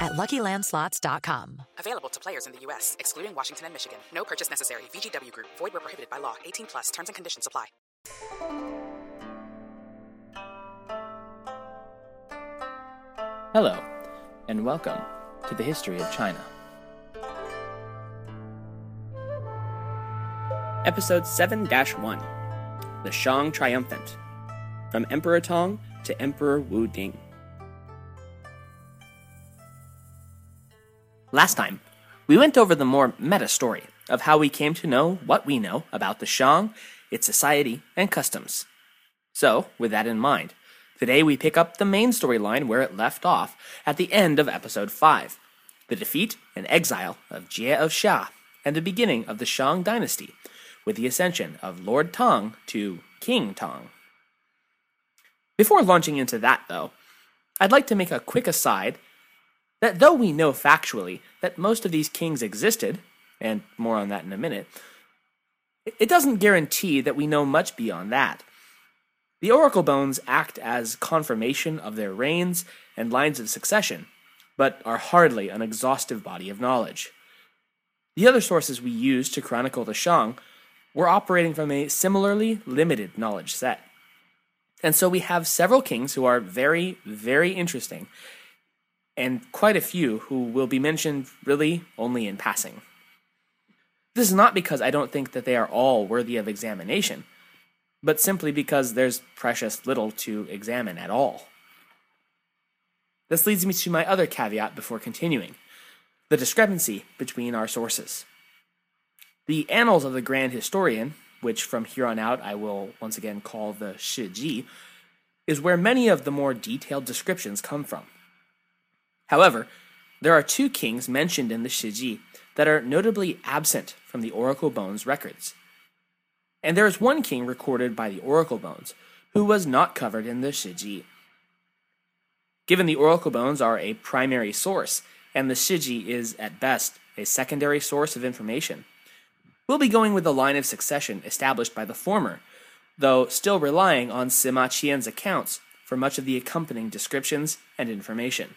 at luckylandslots.com. Available to players in the U.S., excluding Washington and Michigan. No purchase necessary. VGW Group, void were prohibited by law. 18 plus terms and conditions apply. Hello, and welcome to the History of China. Episode 7 1 The Shang Triumphant From Emperor Tang to Emperor Wu Ding. Last time, we went over the more meta story of how we came to know what we know about the Shang, its society, and customs. So, with that in mind, today we pick up the main storyline where it left off at the end of episode 5 the defeat and exile of Jie of Xia and the beginning of the Shang dynasty with the ascension of Lord Tang to King Tang. Before launching into that, though, I'd like to make a quick aside that though we know factually that most of these kings existed, and more on that in a minute, it doesn't guarantee that we know much beyond that. The oracle bones act as confirmation of their reigns and lines of succession, but are hardly an exhaustive body of knowledge. The other sources we use to chronicle the Shang were operating from a similarly limited knowledge set. And so we have several kings who are very, very interesting and quite a few who will be mentioned really only in passing. This is not because I don't think that they are all worthy of examination, but simply because there's precious little to examine at all. This leads me to my other caveat before continuing the discrepancy between our sources. The Annals of the Grand Historian, which from here on out I will once again call the Shiji, is where many of the more detailed descriptions come from. However, there are two kings mentioned in the Shiji that are notably absent from the Oracle Bones records. And there is one king recorded by the Oracle Bones who was not covered in the Shiji. Given the Oracle Bones are a primary source, and the Shiji is, at best, a secondary source of information, we'll be going with the line of succession established by the former, though still relying on Sima Qian's accounts for much of the accompanying descriptions and information.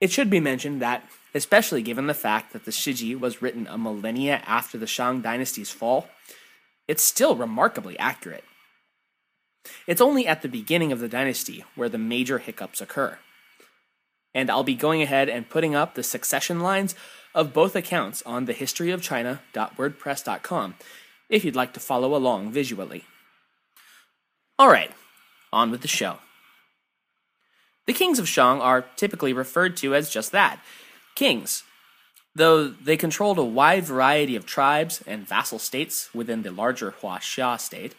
It should be mentioned that, especially given the fact that the Shiji was written a millennia after the Shang dynasty's fall, it's still remarkably accurate. It's only at the beginning of the dynasty where the major hiccups occur. And I'll be going ahead and putting up the succession lines of both accounts on thehistoryofchina.wordpress.com if you'd like to follow along visually. Alright, on with the show. The kings of Shang are typically referred to as just that kings. Though they controlled a wide variety of tribes and vassal states within the larger Huaxia state,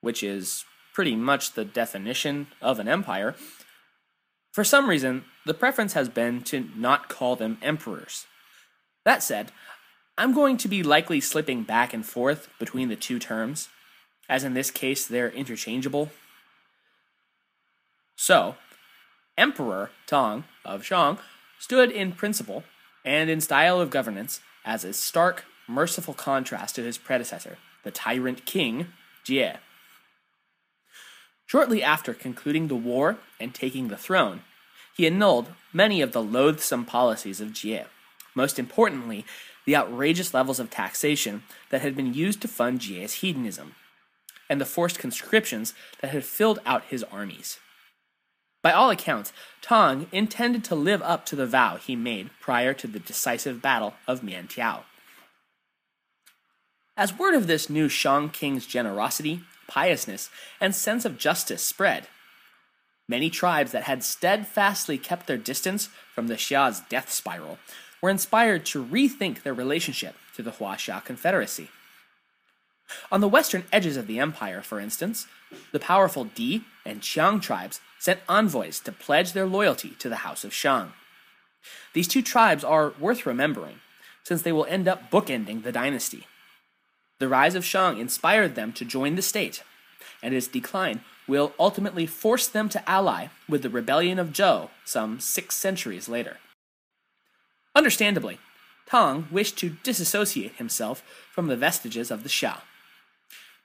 which is pretty much the definition of an empire, for some reason, the preference has been to not call them emperors. That said, I'm going to be likely slipping back and forth between the two terms, as in this case they're interchangeable. So, Emperor Tang of Shang stood in principle and in style of governance as a stark, merciful contrast to his predecessor, the tyrant king Jie. Shortly after concluding the war and taking the throne, he annulled many of the loathsome policies of Jie, most importantly, the outrageous levels of taxation that had been used to fund Jie's hedonism, and the forced conscriptions that had filled out his armies. By all accounts, Tang intended to live up to the vow he made prior to the decisive battle of Miantiao. As word of this new Shang king's generosity, piousness, and sense of justice spread, many tribes that had steadfastly kept their distance from the Xia's death spiral were inspired to rethink their relationship to the Huaxia Confederacy. On the western edges of the empire, for instance, the powerful Di and Qiang tribes sent envoys to pledge their loyalty to the House of Shang. These two tribes are worth remembering, since they will end up bookending the dynasty. The rise of Shang inspired them to join the state, and its decline will ultimately force them to ally with the rebellion of Zhou some six centuries later. Understandably, Tang wished to disassociate himself from the vestiges of the Xia.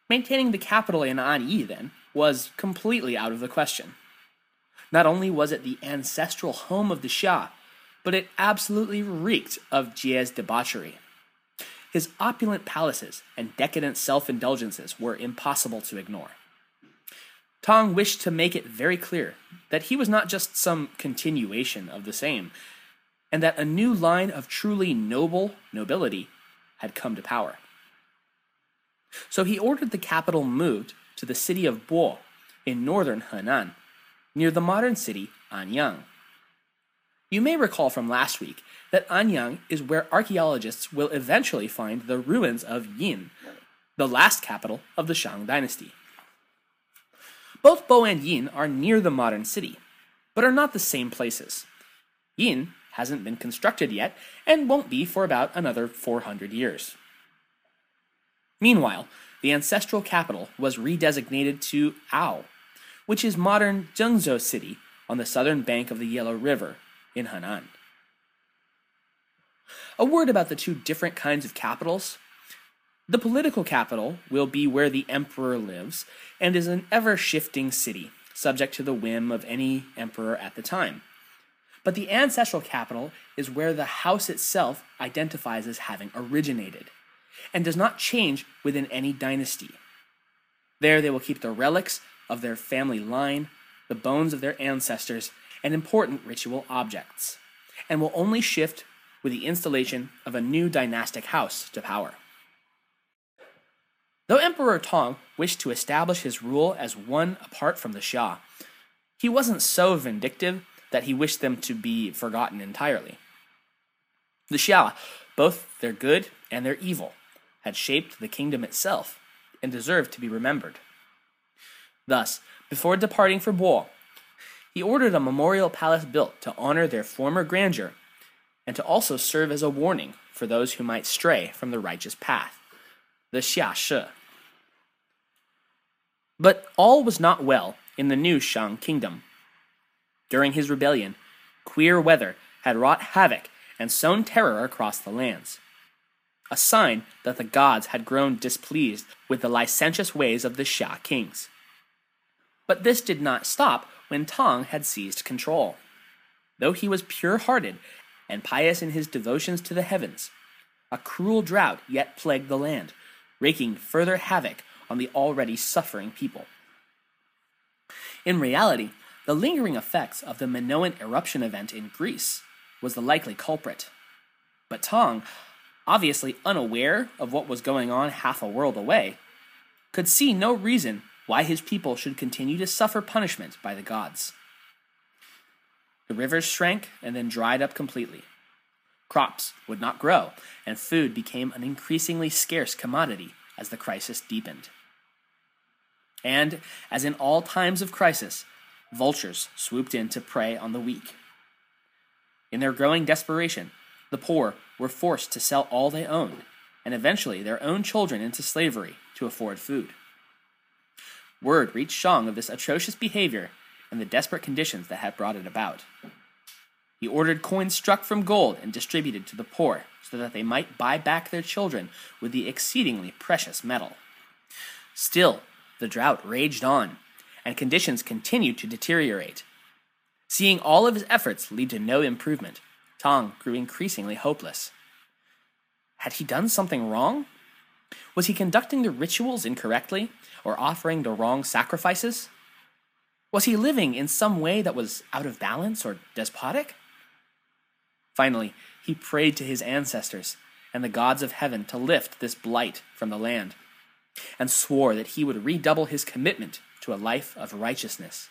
Maintaining the capital in Anyi, then, was completely out of the question. Not only was it the ancestral home of the Xia, but it absolutely reeked of Jie's debauchery. His opulent palaces and decadent self indulgences were impossible to ignore. Tang wished to make it very clear that he was not just some continuation of the same, and that a new line of truly noble nobility had come to power. So he ordered the capital moved to the city of Bo in northern Henan, near the modern city Anyang. You may recall from last week that Anyang is where archaeologists will eventually find the ruins of Yin, the last capital of the Shang dynasty. Both Bo and Yin are near the modern city, but are not the same places. Yin hasn't been constructed yet and won't be for about another 400 years. Meanwhile, the ancestral capital was redesignated to Ao, which is modern Zhengzhou City on the southern bank of the Yellow River in Henan. A word about the two different kinds of capitals the political capital will be where the emperor lives and is an ever shifting city, subject to the whim of any emperor at the time. But the ancestral capital is where the house itself identifies as having originated and does not change within any dynasty. There they will keep the relics of their family line, the bones of their ancestors, and important ritual objects, and will only shift with the installation of a new dynastic house to power. Though Emperor Tang wished to establish his rule as one apart from the Xia, he wasn't so vindictive that he wished them to be forgotten entirely. The Xia, both their good and their evil, had shaped the kingdom itself and deserved to be remembered. Thus, before departing for Bo, he ordered a memorial palace built to honor their former grandeur and to also serve as a warning for those who might stray from the righteous path the Xia Shi. But all was not well in the new Shang kingdom. During his rebellion, queer weather had wrought havoc and sown terror across the lands. A sign that the gods had grown displeased with the licentious ways of the Xia kings. But this did not stop when Tang had seized control. Though he was pure hearted and pious in his devotions to the heavens, a cruel drought yet plagued the land, wreaking further havoc on the already suffering people. In reality, the lingering effects of the Minoan eruption event in Greece was the likely culprit. But Tang, obviously unaware of what was going on half a world away, could see no reason why his people should continue to suffer punishment by the gods. The rivers shrank and then dried up completely. Crops would not grow, and food became an increasingly scarce commodity as the crisis deepened. And, as in all times of crisis, vultures swooped in to prey on the weak. In their growing desperation, the poor were forced to sell all they owned, and eventually their own children into slavery to afford food. Word reached Shang of this atrocious behavior and the desperate conditions that had brought it about. He ordered coins struck from gold and distributed to the poor so that they might buy back their children with the exceedingly precious metal. Still, the drought raged on, and conditions continued to deteriorate. Seeing all of his efforts lead to no improvement, Tang grew increasingly hopeless. Had he done something wrong? Was he conducting the rituals incorrectly or offering the wrong sacrifices? Was he living in some way that was out of balance or despotic? Finally, he prayed to his ancestors and the gods of heaven to lift this blight from the land, and swore that he would redouble his commitment to a life of righteousness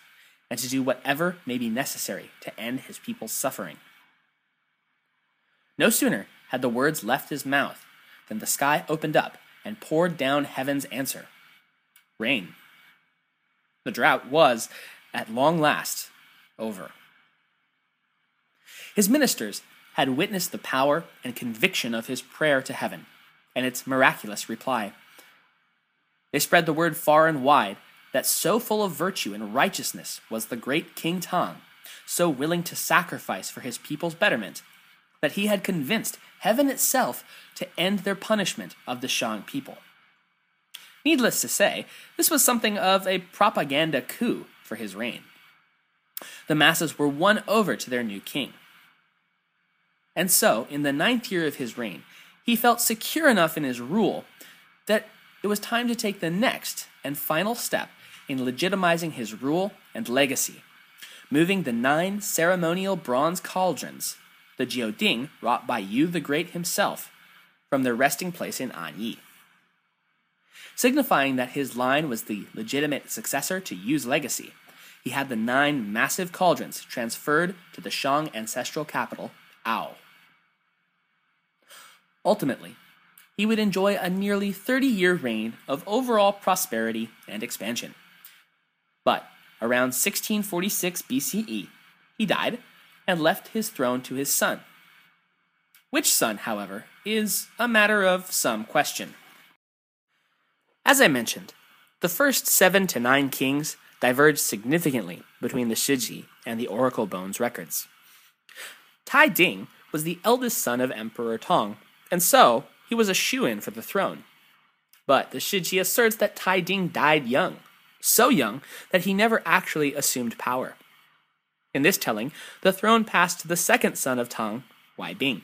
and to do whatever may be necessary to end his people's suffering. No sooner had the words left his mouth than the sky opened up and poured down heaven's answer rain. The drought was, at long last, over. His ministers had witnessed the power and conviction of his prayer to heaven and its miraculous reply. They spread the word far and wide that so full of virtue and righteousness was the great King Tang, so willing to sacrifice for his people's betterment, that he had convinced heaven itself to end their punishment of the Shang people. Needless to say, this was something of a propaganda coup for his reign. The masses were won over to their new king. And so, in the ninth year of his reign, he felt secure enough in his rule that it was time to take the next and final step in legitimizing his rule and legacy, moving the nine ceremonial bronze cauldrons, the Jiuding wrought by Yu the Great himself, from their resting place in Anyi. Signifying that his line was the legitimate successor to Yu's legacy, he had the nine massive cauldrons transferred to the Shang ancestral capital, Ao. Ultimately, he would enjoy a nearly 30 year reign of overall prosperity and expansion. But around 1646 BCE, he died and left his throne to his son. Which son, however, is a matter of some question. As I mentioned, the first seven to nine kings diverged significantly between the Shiji and the Oracle Bones records. Tai Ding was the eldest son of Emperor Tang, and so he was a shoe in for the throne. But the Shiji asserts that Tai Ding died young, so young that he never actually assumed power. In this telling, the throne passed to the second son of Tang, Wai Bing.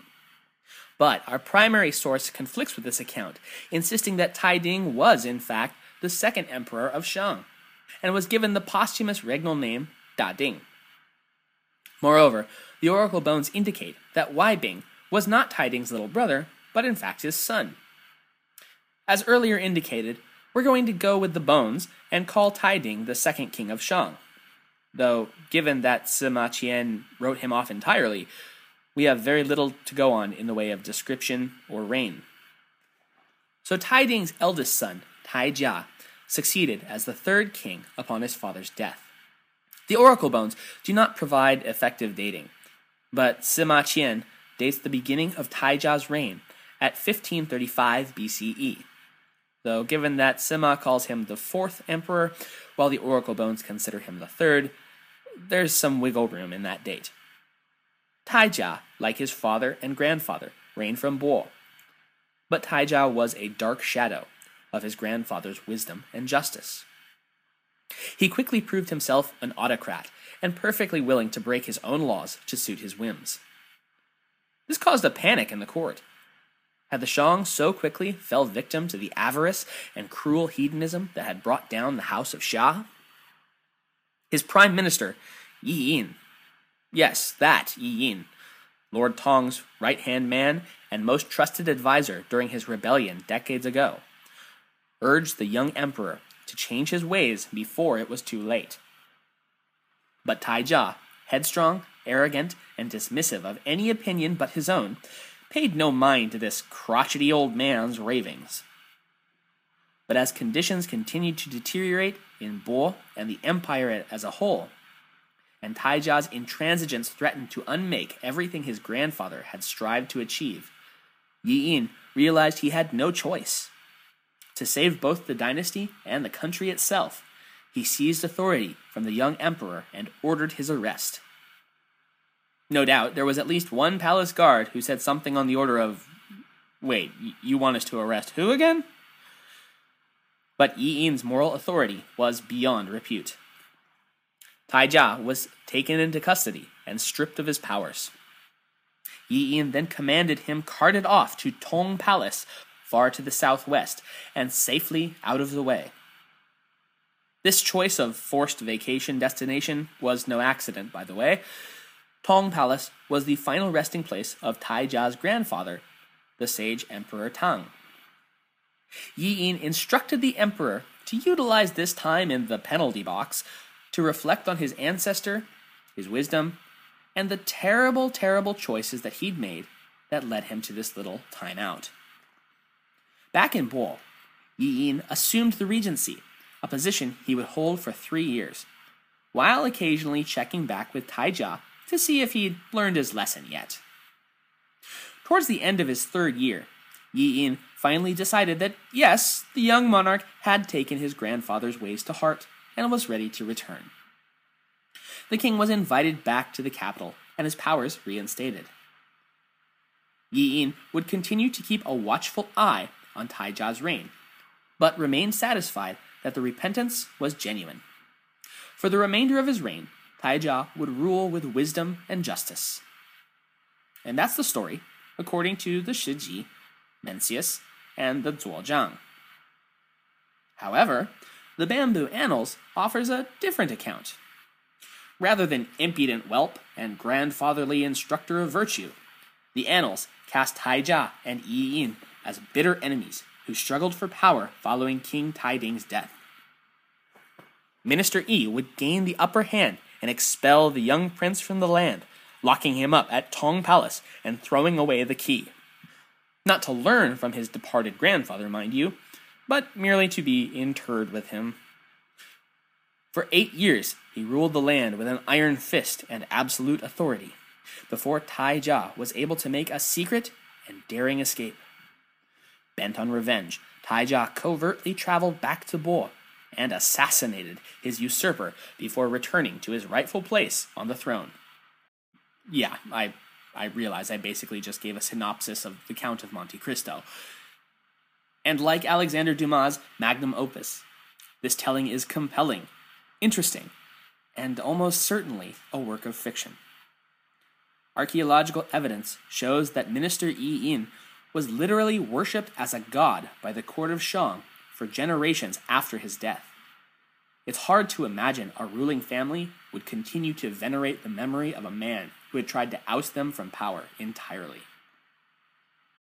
But our primary source conflicts with this account, insisting that Tai Ding was, in fact, the second emperor of Shang, and was given the posthumous regnal name Da Ding. Moreover, the oracle bones indicate that Wai Bing was not Tai Ding's little brother, but in fact his son. As earlier indicated, we're going to go with the bones and call Tai Ding the second king of Shang. Though, given that Sima Qian wrote him off entirely, we have very little to go on in the way of description or reign. So Tai Ding's eldest son, Tai Jia, succeeded as the third king upon his father's death. The oracle bones do not provide effective dating, but Sima Qian dates the beginning of Taijia's reign at 1535 BCE. Though, given that Sima calls him the fourth emperor, while the oracle bones consider him the third, there's some wiggle room in that date. Taijia, like his father and grandfather, reigned from Bo. But Taijia was a dark shadow of his grandfather's wisdom and justice. He quickly proved himself an autocrat and perfectly willing to break his own laws to suit his whims. This caused a panic in the court. Had the Shang so quickly fell victim to the avarice and cruel hedonism that had brought down the house of Xia? His prime minister, Yi Yin, yes, that Yi Yin, Lord Tang's right hand man and most trusted adviser during his rebellion decades ago, urged the young emperor to change his ways before it was too late. But Taijia, headstrong arrogant, and dismissive of any opinion but his own, paid no mind to this crotchety old man's ravings. But as conditions continued to deteriorate in Bo and the empire as a whole, and Taijia's intransigence threatened to unmake everything his grandfather had strived to achieve, Yi realized he had no choice. To save both the dynasty and the country itself, he seized authority from the young emperor and ordered his arrest. No doubt, there was at least one palace guard who said something on the order of, Wait, you want us to arrest who again? But Yi moral authority was beyond repute. Tai Jia was taken into custody and stripped of his powers. Yi Yin then commanded him carted off to Tong Palace, far to the southwest, and safely out of the way. This choice of forced vacation destination was no accident, by the way. Tong Palace was the final resting place of Tai Jia's grandfather, the sage Emperor Tang. Yi Yin instructed the emperor to utilize this time in the penalty box to reflect on his ancestor, his wisdom, and the terrible, terrible choices that he'd made that led him to this little timeout. Back in Bo, Yi Yin assumed the regency, a position he would hold for three years, while occasionally checking back with Tai Jia to see if he'd learned his lesson yet. Towards the end of his third year, Yi Yin finally decided that yes, the young monarch had taken his grandfather's ways to heart and was ready to return. The king was invited back to the capital and his powers reinstated. Yi Yin would continue to keep a watchful eye on Taijia's reign, but remained satisfied that the repentance was genuine. For the remainder of his reign, Taijia would rule with wisdom and justice. And that's the story, according to the Shiji, Mencius, and the Zuozhuan. However, the Bamboo Annals offers a different account. Rather than impudent whelp and grandfatherly instructor of virtue, the Annals cast Taijia and Yi Yin as bitter enemies who struggled for power following King Taiding's death. Minister Yi would gain the upper hand and expel the young prince from the land, locking him up at Tong Palace and throwing away the key. Not to learn from his departed grandfather, mind you, but merely to be interred with him. For eight years, he ruled the land with an iron fist and absolute authority, before Taijia was able to make a secret and daring escape. Bent on revenge, Taijia covertly traveled back to Bo and assassinated his usurper before returning to his rightful place on the throne. Yeah, I I realize I basically just gave a synopsis of the Count of Monte Cristo. And like Alexander Dumas' magnum opus, this telling is compelling, interesting, and almost certainly a work of fiction. Archaeological evidence shows that Minister Yi Yin was literally worshipped as a god by the court of Shang for generations after his death. It's hard to imagine a ruling family would continue to venerate the memory of a man who had tried to oust them from power entirely.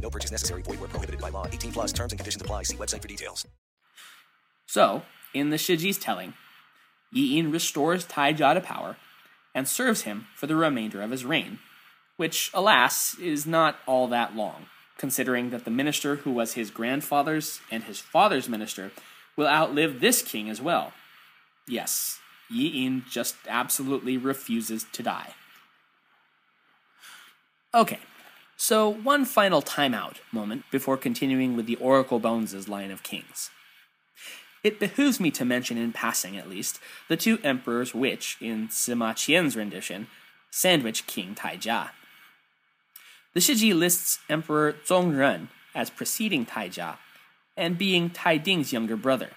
No purchase necessary. Void where prohibited by law. 18 plus terms and conditions apply. See website for details. So, in the Shiji's telling, Yi Yin restores Taijia to power and serves him for the remainder of his reign, which, alas, is not all that long, considering that the minister who was his grandfather's and his father's minister will outlive this king as well. Yes, Yi Yin just absolutely refuses to die. Okay, so one final timeout moment before continuing with the Oracle Bones' line of kings. It behooves me to mention in passing, at least, the two emperors which, in Sima Qian's rendition, sandwich King Taijia. The Shiji lists Emperor Zhongren as preceding Taijia and being Taiding's younger brother,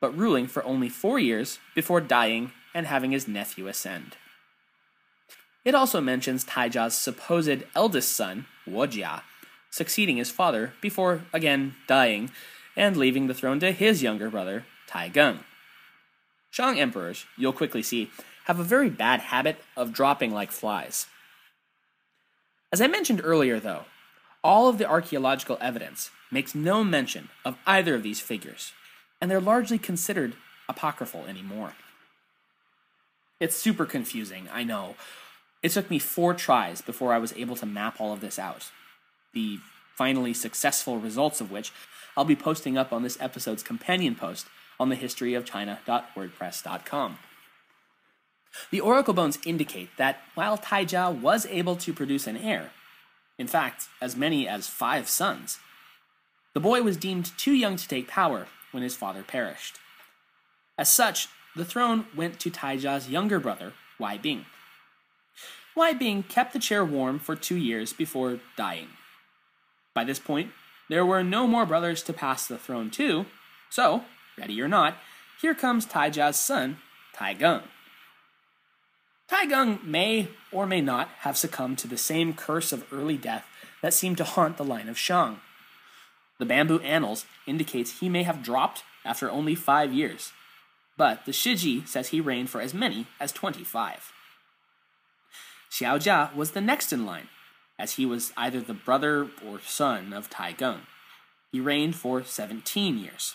but ruling for only four years before dying and having his nephew ascend. It also mentions Taijia's supposed eldest son, Wojia, succeeding his father before again dying and leaving the throne to his younger brother, Taigeng. Shang emperors, you'll quickly see, have a very bad habit of dropping like flies. As I mentioned earlier, though, all of the archaeological evidence makes no mention of either of these figures, and they're largely considered apocryphal anymore. It's super confusing, I know. It took me four tries before I was able to map all of this out. The finally successful results of which I'll be posting up on this episode's companion post on the historyofchina.wordpress.com. The oracle bones indicate that while Taijia was able to produce an heir, in fact, as many as five sons, the boy was deemed too young to take power when his father perished. As such, the throne went to Taijia's younger brother, Wai Bing. Wai Bing kept the chair warm for two years before dying. By this point, there were no more brothers to pass the throne to, so, ready or not, here comes Taijia's son, Taigeng. Taigeng may or may not have succumbed to the same curse of early death that seemed to haunt the line of Shang. The Bamboo Annals indicates he may have dropped after only five years, but the Shiji says he reigned for as many as 25. Xiao Jia was the next in line, as he was either the brother or son of Taigeng. He reigned for 17 years.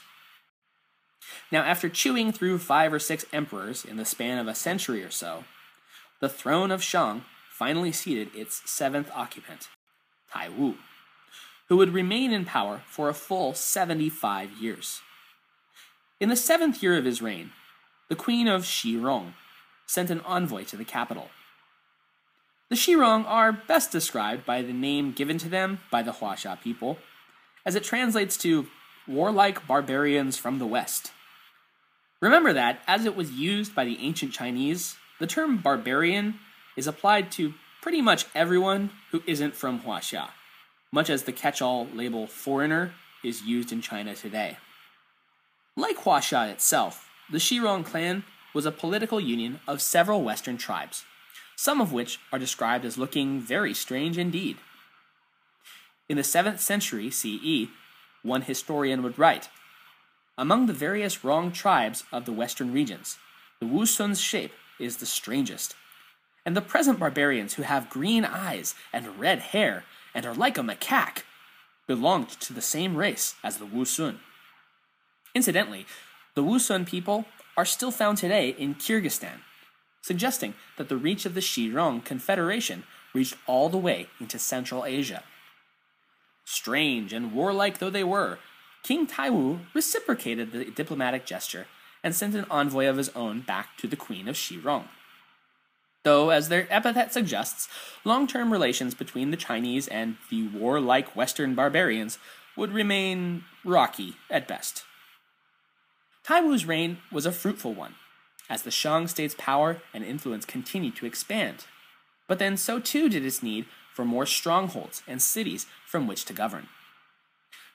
Now, after chewing through five or six emperors in the span of a century or so, the throne of Shang finally seated its seventh occupant, Tai Wu, who would remain in power for a full 75 years. In the seventh year of his reign, the queen of Xirong sent an envoy to the capital. The Xirong are best described by the name given to them by the Huaxia people, as it translates to warlike barbarians from the west. Remember that, as it was used by the ancient Chinese, the term barbarian is applied to pretty much everyone who isn't from Huaxia, much as the catch all label foreigner is used in China today. Like Huaxia itself, the Xirong clan was a political union of several Western tribes, some of which are described as looking very strange indeed. In the 7th century CE, one historian would write Among the various Rong tribes of the western regions, the Wusun's shape is the strangest. And the present barbarians who have green eyes and red hair and are like a macaque belonged to the same race as the Wusun. Incidentally, the Wusun people are still found today in Kyrgyzstan, suggesting that the reach of the Xirong Confederation reached all the way into Central Asia. Strange and warlike though they were, King Taiwu reciprocated the diplomatic gesture and sent an envoy of his own back to the Queen of Xirong. Though, as their epithet suggests, long term relations between the Chinese and the warlike Western barbarians would remain rocky at best. Taiwu's reign was a fruitful one, as the Shang state's power and influence continued to expand. But then so too did its need for more strongholds and cities from which to govern.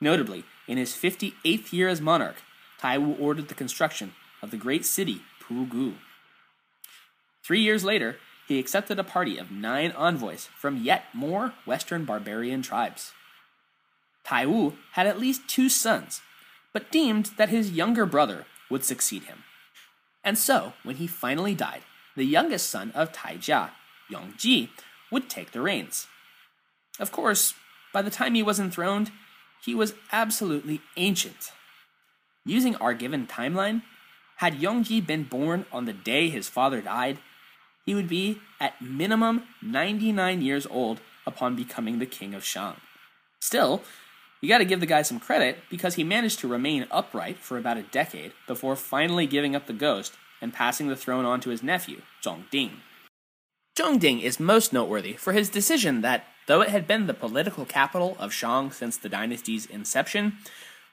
Notably, in his 58th year as monarch, Taiwu ordered the construction of the great city Pugu. Three years later, he accepted a party of nine envoys from yet more Western barbarian tribes. Taiwu had at least two sons, but deemed that his younger brother would succeed him. And so, when he finally died, the youngest son of Taijia, Yongji, would take the reins. Of course, by the time he was enthroned, he was absolutely ancient. Using our given timeline, had Yongji been born on the day his father died, he would be at minimum 99 years old upon becoming the king of Shang. Still, you gotta give the guy some credit because he managed to remain upright for about a decade before finally giving up the ghost and passing the throne on to his nephew, Zhongding. Zhongding is most noteworthy for his decision that, though it had been the political capital of Shang since the dynasty's inception,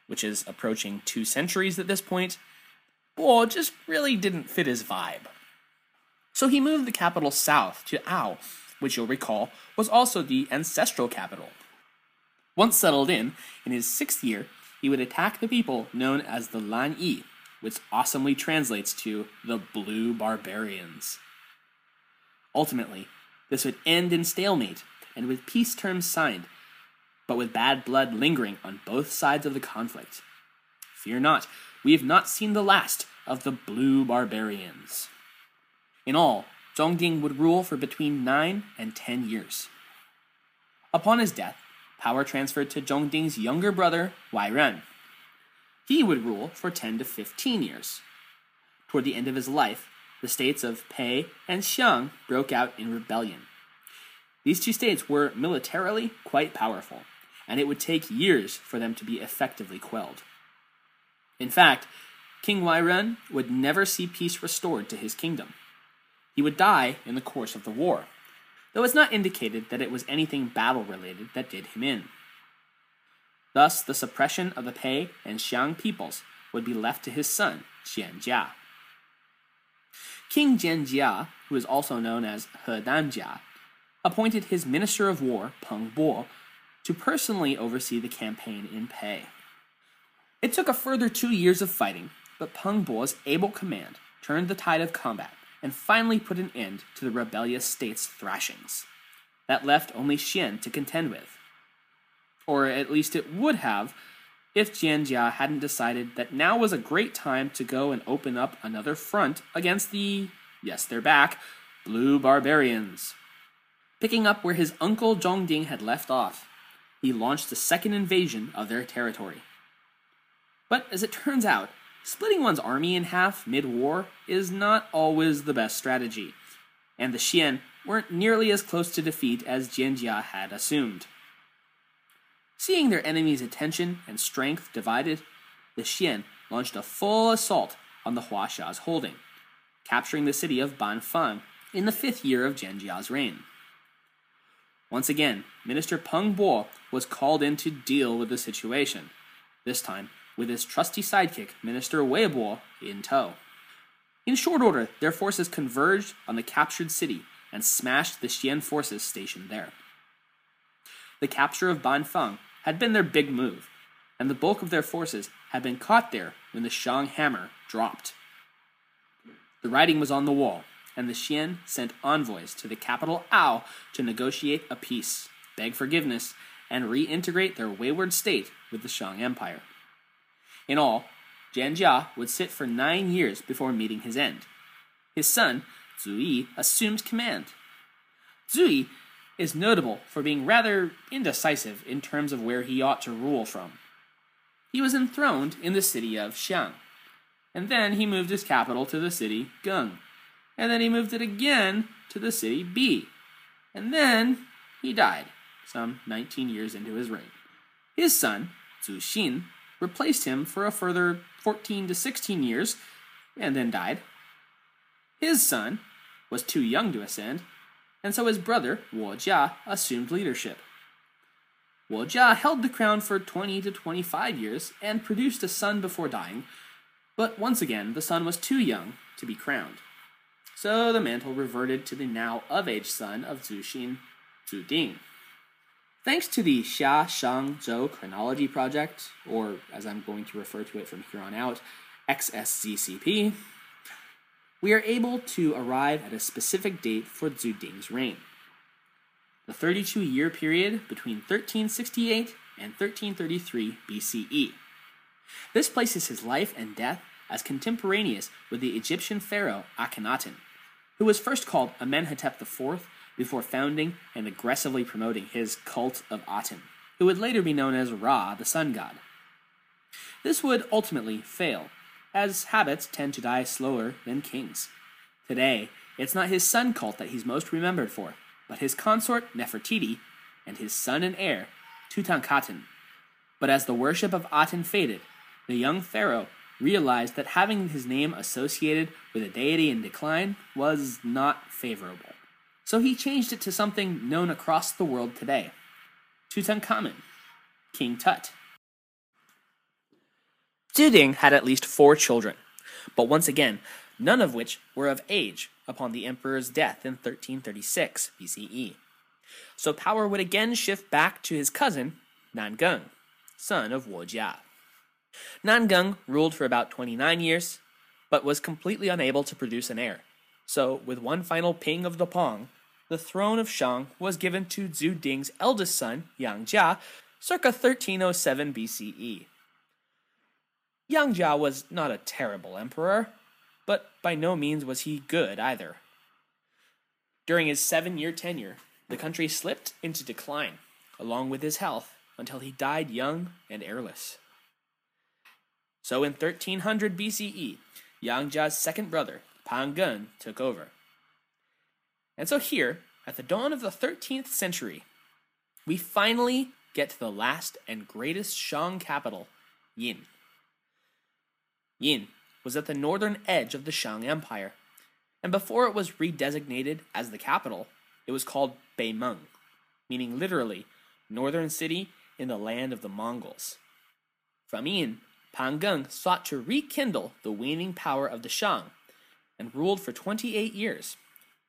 which is approaching two centuries at this point, Bo just really didn't fit his vibe. So he moved the capital south to Ao, which you'll recall was also the ancestral capital. Once settled in, in his sixth year, he would attack the people known as the Lan Yi, which awesomely translates to the Blue Barbarians. Ultimately, this would end in stalemate and with peace terms signed, but with bad blood lingering on both sides of the conflict. Fear not, we have not seen the last of the Blue Barbarians. In all, Zhongding would rule for between 9 and 10 years. Upon his death, power transferred to Zhongding's younger brother, Wai Ren. He would rule for 10 to 15 years. Toward the end of his life, the states of Pei and Xiang broke out in rebellion. These two states were militarily quite powerful, and it would take years for them to be effectively quelled. In fact, King Wairen would never see peace restored to his kingdom. He would die in the course of the war, though it's not indicated that it was anything battle related that did him in. Thus, the suppression of the Pei and Xiang peoples would be left to his son, Jianjia. King Jianjia, who is also known as He Danjia, appointed his Minister of War, Peng Bo, to personally oversee the campaign in Pei. It took a further two years of fighting, but Peng Bo's able command turned the tide of combat and finally put an end to the rebellious state's thrashings. That left only Xian to contend with. Or at least it would have if Jianjia hadn't decided that now was a great time to go and open up another front against the, yes, they're back, Blue Barbarians. Picking up where his uncle Zhongding had left off, he launched a second invasion of their territory. But as it turns out, splitting one's army in half mid war is not always the best strategy, and the Xian weren't nearly as close to defeat as Jianjia had assumed. Seeing their enemy's attention and strength divided, the Xian launched a full assault on the Huaxia's holding, capturing the city of Banfang in the fifth year of Jianjia's reign. Once again, Minister Peng Bo was called in to deal with the situation, this time with his trusty sidekick, Minister Wei Bo, in tow. In short order, their forces converged on the captured city and smashed the Xian forces stationed there. The capture of Banfang had been their big move, and the bulk of their forces had been caught there when the Shang hammer dropped. The writing was on the wall, and the Xian sent envoys to the capital Ao to negotiate a peace, beg forgiveness, and reintegrate their wayward state with the Shang Empire. In all, Jianjia would sit for nine years before meeting his end. His son, Zhu Yi, assumed command. Zhu Yi is notable for being rather indecisive in terms of where he ought to rule from. He was enthroned in the city of Xiang, and then he moved his capital to the city Geng, and then he moved it again to the city Bi, and then he died, some 19 years into his reign. His son, Zhu Xin, replaced him for a further 14 to 16 years, and then died. His son was too young to ascend, and so his brother, Wu Jia, assumed leadership. Wu Jia held the crown for 20 to 25 years and produced a son before dying, but once again the son was too young to be crowned. So the mantle reverted to the now of age son of Zhu Xin, Zhu Ding. Thanks to the Xia Shang Zhou Chronology Project, or as I'm going to refer to it from here on out, XSZCP, we are able to arrive at a specific date for Zhu Ding's reign. The 32 year period between 1368 and 1333 BCE. This places his life and death as contemporaneous with the Egyptian pharaoh Akhenaten, who was first called Amenhotep IV before founding and aggressively promoting his cult of Aten, who would later be known as Ra, the sun god. This would ultimately fail, as habits tend to die slower than kings. Today, it's not his sun cult that he's most remembered for, but his consort Nefertiti and his son and heir Tutankhaten. But as the worship of Aten faded, the young pharaoh realized that having his name associated with a deity in decline was not favorable. So he changed it to something known across the world today Tutankhamun, King Tut. Zhu had at least four children, but once again, none of which were of age upon the emperor's death in 1336 BCE. So power would again shift back to his cousin, Nangeng, son of Wu Jia. Nangeng ruled for about 29 years, but was completely unable to produce an heir. So, with one final ping of the pong, the throne of Shang was given to Zhu Ding's eldest son, Yang Jia, circa 1307 BCE. Yang Jia was not a terrible emperor, but by no means was he good either. During his seven year tenure, the country slipped into decline, along with his health, until he died young and heirless. So in 1300 BCE, Yang Jia's second brother, Pan Ge, took over. And so here, at the dawn of the 13th century, we finally get to the last and greatest Shang capital, Yin. Yin was at the northern edge of the Shang Empire, and before it was redesignated as the capital, it was called Beimeng, meaning literally northern city in the land of the Mongols. From Yin, Pan Ge sought to rekindle the waning power of the Shang and ruled for 28 years,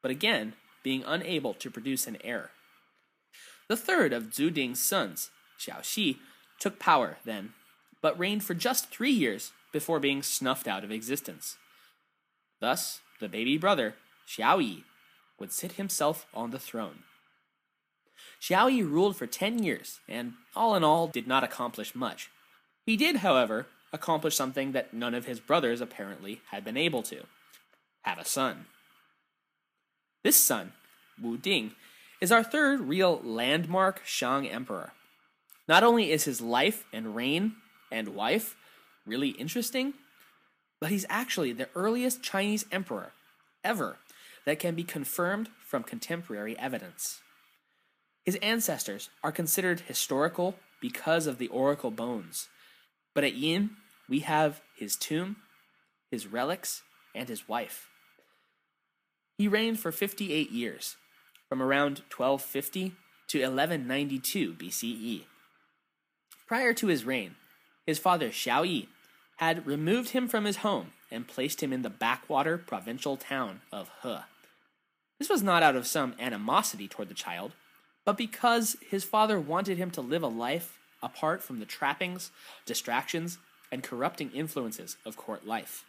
but again being unable to produce an heir. The third of Zhu Ding's sons, Xiao Xi, took power then, but reigned for just three years before being snuffed out of existence. Thus, the baby brother, Xiao Yi, would sit himself on the throne. Xiao Yi ruled for ten years, and all in all did not accomplish much. He did, however, accomplish something that none of his brothers apparently had been able to have a son. This son, Wu Ding, is our third real landmark Shang emperor. Not only is his life and reign and wife really interesting, but he's actually the earliest Chinese emperor ever that can be confirmed from contemporary evidence. His ancestors are considered historical because of the oracle bones, but at Yin, we have his tomb, his relics, and his wife. He reigned for 58 years, from around 1250 to 1192 BCE. Prior to his reign, his father Xiao Yi had removed him from his home and placed him in the backwater provincial town of He. This was not out of some animosity toward the child, but because his father wanted him to live a life apart from the trappings, distractions, and corrupting influences of court life.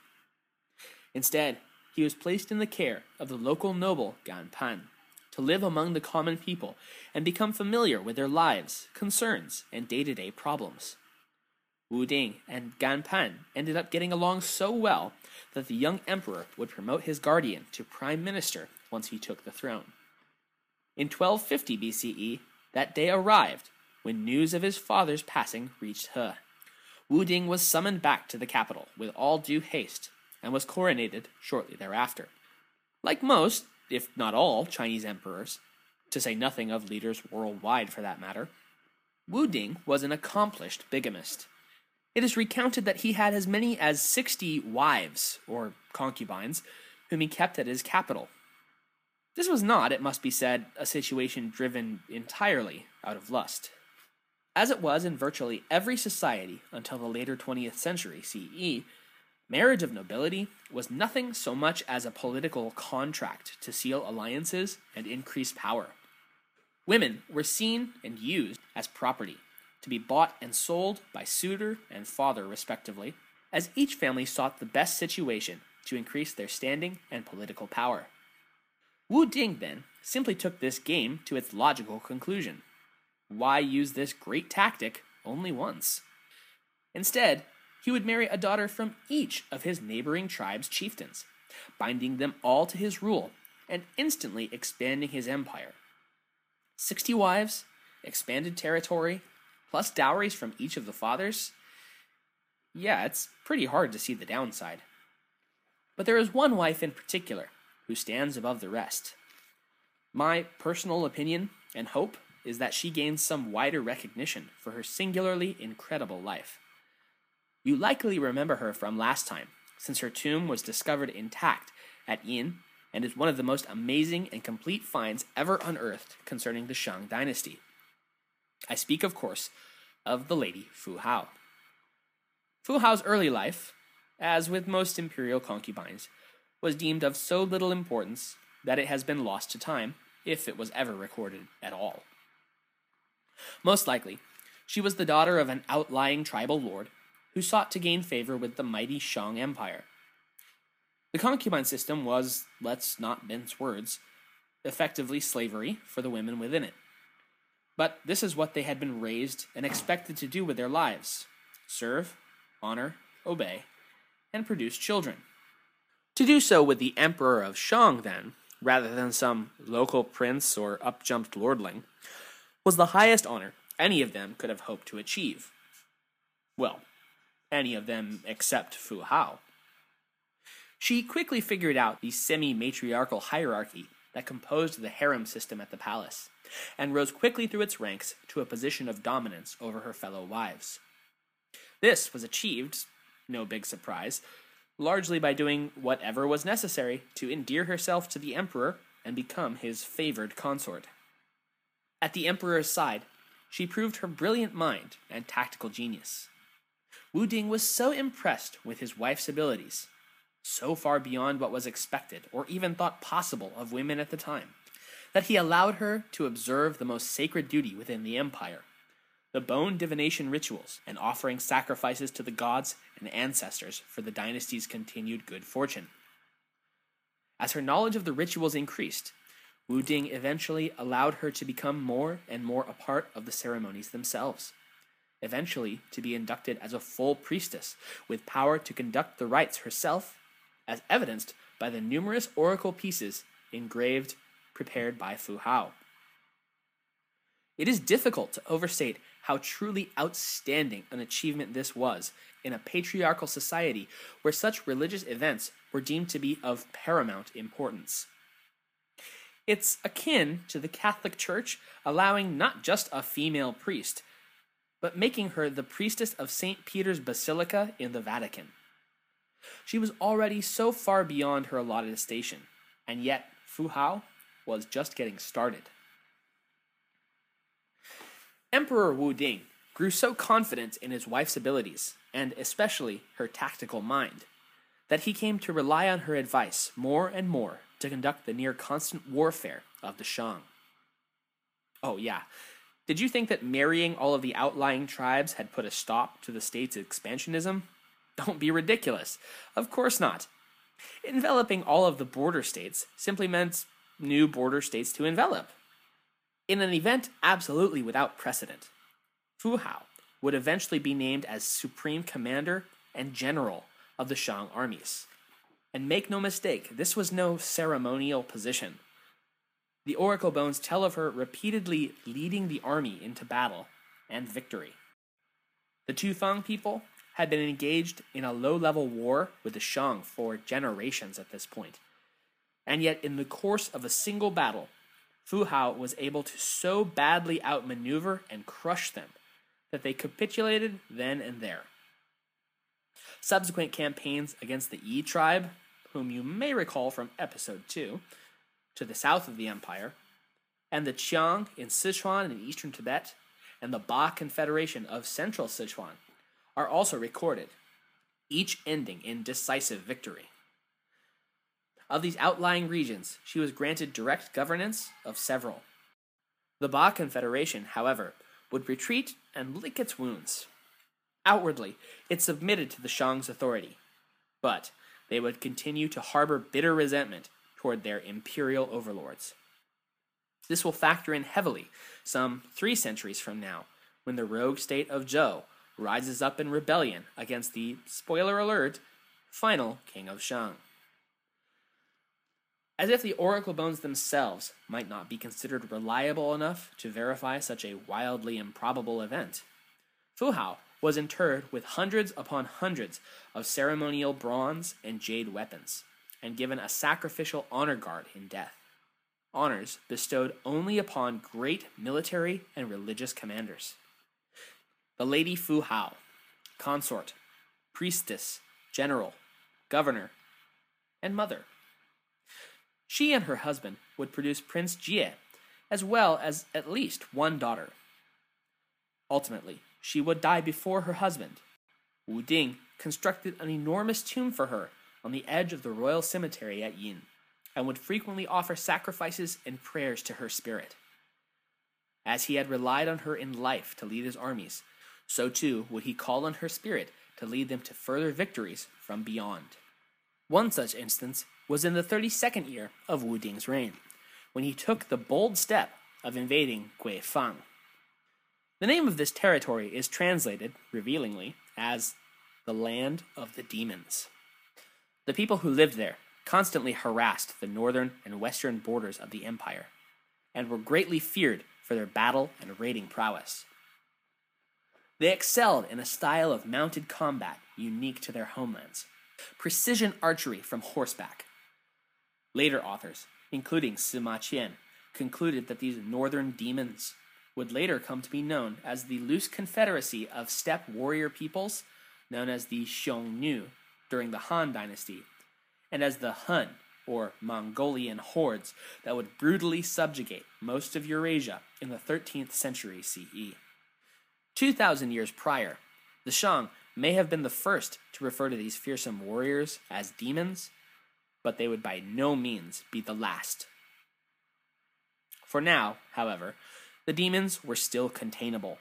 Instead, he was placed in the care of the local noble Gan Pan to live among the common people and become familiar with their lives, concerns, and day to day problems. Wu Ding and Gan Pan ended up getting along so well that the young emperor would promote his guardian to prime minister once he took the throne. In 1250 BCE, that day arrived when news of his father's passing reached He. Wu Ding was summoned back to the capital with all due haste and was coronated shortly thereafter. Like most, if not all, Chinese emperors, to say nothing of leaders worldwide for that matter, Wu Ding was an accomplished bigamist. It is recounted that he had as many as 60 wives, or concubines, whom he kept at his capital. This was not, it must be said, a situation driven entirely out of lust. As it was in virtually every society until the later 20th century CE, marriage of nobility was nothing so much as a political contract to seal alliances and increase power. Women were seen and used as property, to be bought and sold by suitor and father, respectively, as each family sought the best situation to increase their standing and political power. Wu Ding, then, simply took this game to its logical conclusion. Why use this great tactic only once? Instead, he would marry a daughter from each of his neighboring tribe's chieftains, binding them all to his rule and instantly expanding his empire. Sixty wives, expanded territory, plus dowries from each of the fathers? Yeah, it's pretty hard to see the downside. But there is one wife in particular who stands above the rest. My personal opinion and hope is that she gains some wider recognition for her singularly incredible life. You likely remember her from last time, since her tomb was discovered intact at Yin and is one of the most amazing and complete finds ever unearthed concerning the Shang dynasty. I speak, of course, of the lady Fu Hao. Fu Hao's early life, as with most imperial concubines, was deemed of so little importance that it has been lost to time, if it was ever recorded at all. Most likely, she was the daughter of an outlying tribal lord who sought to gain favor with the mighty Shang Empire. The concubine system was, let's not mince words, effectively slavery for the women within it. But this is what they had been raised and expected to do with their lives serve, honor, obey, and produce children. To do so with the Emperor of Shang, then, rather than some local prince or upjumped lordling, was the highest honor any of them could have hoped to achieve. Well, any of them except Fu Hao. She quickly figured out the semi matriarchal hierarchy that composed the harem system at the palace and rose quickly through its ranks to a position of dominance over her fellow wives. This was achieved, no big surprise, largely by doing whatever was necessary to endear herself to the emperor and become his favored consort. At the emperor's side, she proved her brilliant mind and tactical genius. Wu Ding was so impressed with his wife's abilities, so far beyond what was expected or even thought possible of women at the time, that he allowed her to observe the most sacred duty within the empire the bone divination rituals and offering sacrifices to the gods and ancestors for the dynasty's continued good fortune. As her knowledge of the rituals increased, Wu Ding eventually allowed her to become more and more a part of the ceremonies themselves, eventually to be inducted as a full priestess with power to conduct the rites herself, as evidenced by the numerous oracle pieces engraved prepared by Fu Hao. It is difficult to overstate how truly outstanding an achievement this was in a patriarchal society where such religious events were deemed to be of paramount importance. It's akin to the Catholic Church allowing not just a female priest, but making her the priestess of St. Peter's Basilica in the Vatican. She was already so far beyond her allotted station, and yet Fu Hao was just getting started. Emperor Wu Ding grew so confident in his wife's abilities, and especially her tactical mind, that he came to rely on her advice more and more to conduct the near constant warfare of the Shang. Oh, yeah. Did you think that marrying all of the outlying tribes had put a stop to the state's expansionism? Don't be ridiculous. Of course not. Enveloping all of the border states simply meant new border states to envelop. In an event absolutely without precedent, Fu Hao would eventually be named as Supreme Commander and General of the Shang armies. And make no mistake, this was no ceremonial position. The Oracle Bones tell of her repeatedly leading the army into battle and victory. The Tufang people had been engaged in a low level war with the Shang for generations at this point. And yet, in the course of a single battle, Fu Hao was able to so badly outmaneuver and crush them that they capitulated then and there. Subsequent campaigns against the Yi tribe, whom you may recall from episode 2, to the south of the empire, and the Qiang in Sichuan and eastern Tibet, and the Ba Confederation of central Sichuan are also recorded, each ending in decisive victory. Of these outlying regions, she was granted direct governance of several. The Ba Confederation, however, would retreat and lick its wounds. Outwardly, it submitted to the Shang's authority, but they would continue to harbor bitter resentment toward their imperial overlords. This will factor in heavily some three centuries from now, when the rogue state of Zhou rises up in rebellion against the, spoiler alert, final king of Shang. As if the oracle bones themselves might not be considered reliable enough to verify such a wildly improbable event, Fu Hao was interred with hundreds upon hundreds of ceremonial bronze and jade weapons, and given a sacrificial honor guard in death. Honors bestowed only upon great military and religious commanders. The Lady Fu Hao, consort, priestess, general, governor, and mother. She and her husband would produce Prince Jie, as well as at least one daughter. Ultimately, she would die before her husband. Wu Ding constructed an enormous tomb for her on the edge of the royal cemetery at Yin, and would frequently offer sacrifices and prayers to her spirit. As he had relied on her in life to lead his armies, so too would he call on her spirit to lead them to further victories from beyond. One such instance was in the 32nd year of Wu Ding's reign, when he took the bold step of invading Guifang. The name of this territory is translated, revealingly, as the land of the demons. The people who lived there constantly harassed the northern and western borders of the empire, and were greatly feared for their battle and raiding prowess. They excelled in a style of mounted combat unique to their homelands, precision archery from horseback, Later authors, including Sima Qian, concluded that these northern demons would later come to be known as the loose confederacy of steppe warrior peoples known as the Xiongnu during the Han dynasty, and as the Hun, or Mongolian hordes that would brutally subjugate most of Eurasia in the 13th century CE. 2,000 years prior, the Shang may have been the first to refer to these fearsome warriors as demons, but they would by no means be the last. For now, however, the demons were still containable.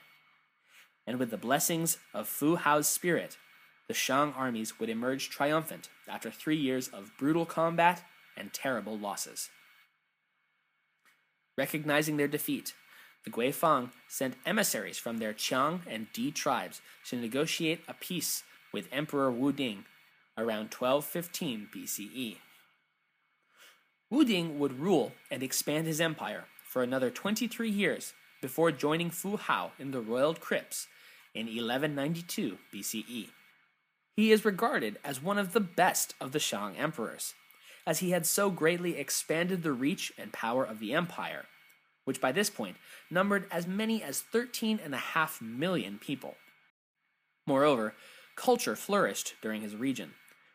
And with the blessings of Fu Hao's spirit, the Shang armies would emerge triumphant after three years of brutal combat and terrible losses. Recognizing their defeat, the Guifang sent emissaries from their Qiang and Di tribes to negotiate a peace with Emperor Wu Ding around 1215 BCE. Wu Ding would rule and expand his empire for another 23 years before joining Fu Hao in the royal crypts in 1192 BCE. He is regarded as one of the best of the Shang emperors, as he had so greatly expanded the reach and power of the empire, which by this point numbered as many as 13.5 million people. Moreover, culture flourished during his region,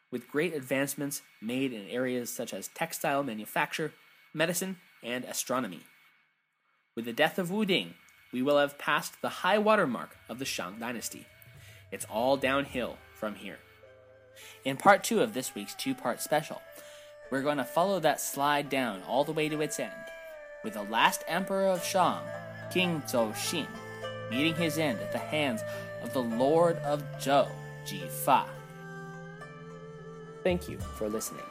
with great advancements made in areas such as textile manufacture, medicine, and astronomy. With the death of Wu Ding, we will have passed the high water mark of the Shang dynasty. It's all downhill from here. In part two of this week's two part special, we're going to follow that slide down all the way to its end, with the last emperor of Shang, King Zhou Xin, meeting his end at the hands of the Lord of Zhou, Ji Fa. Thank you for listening.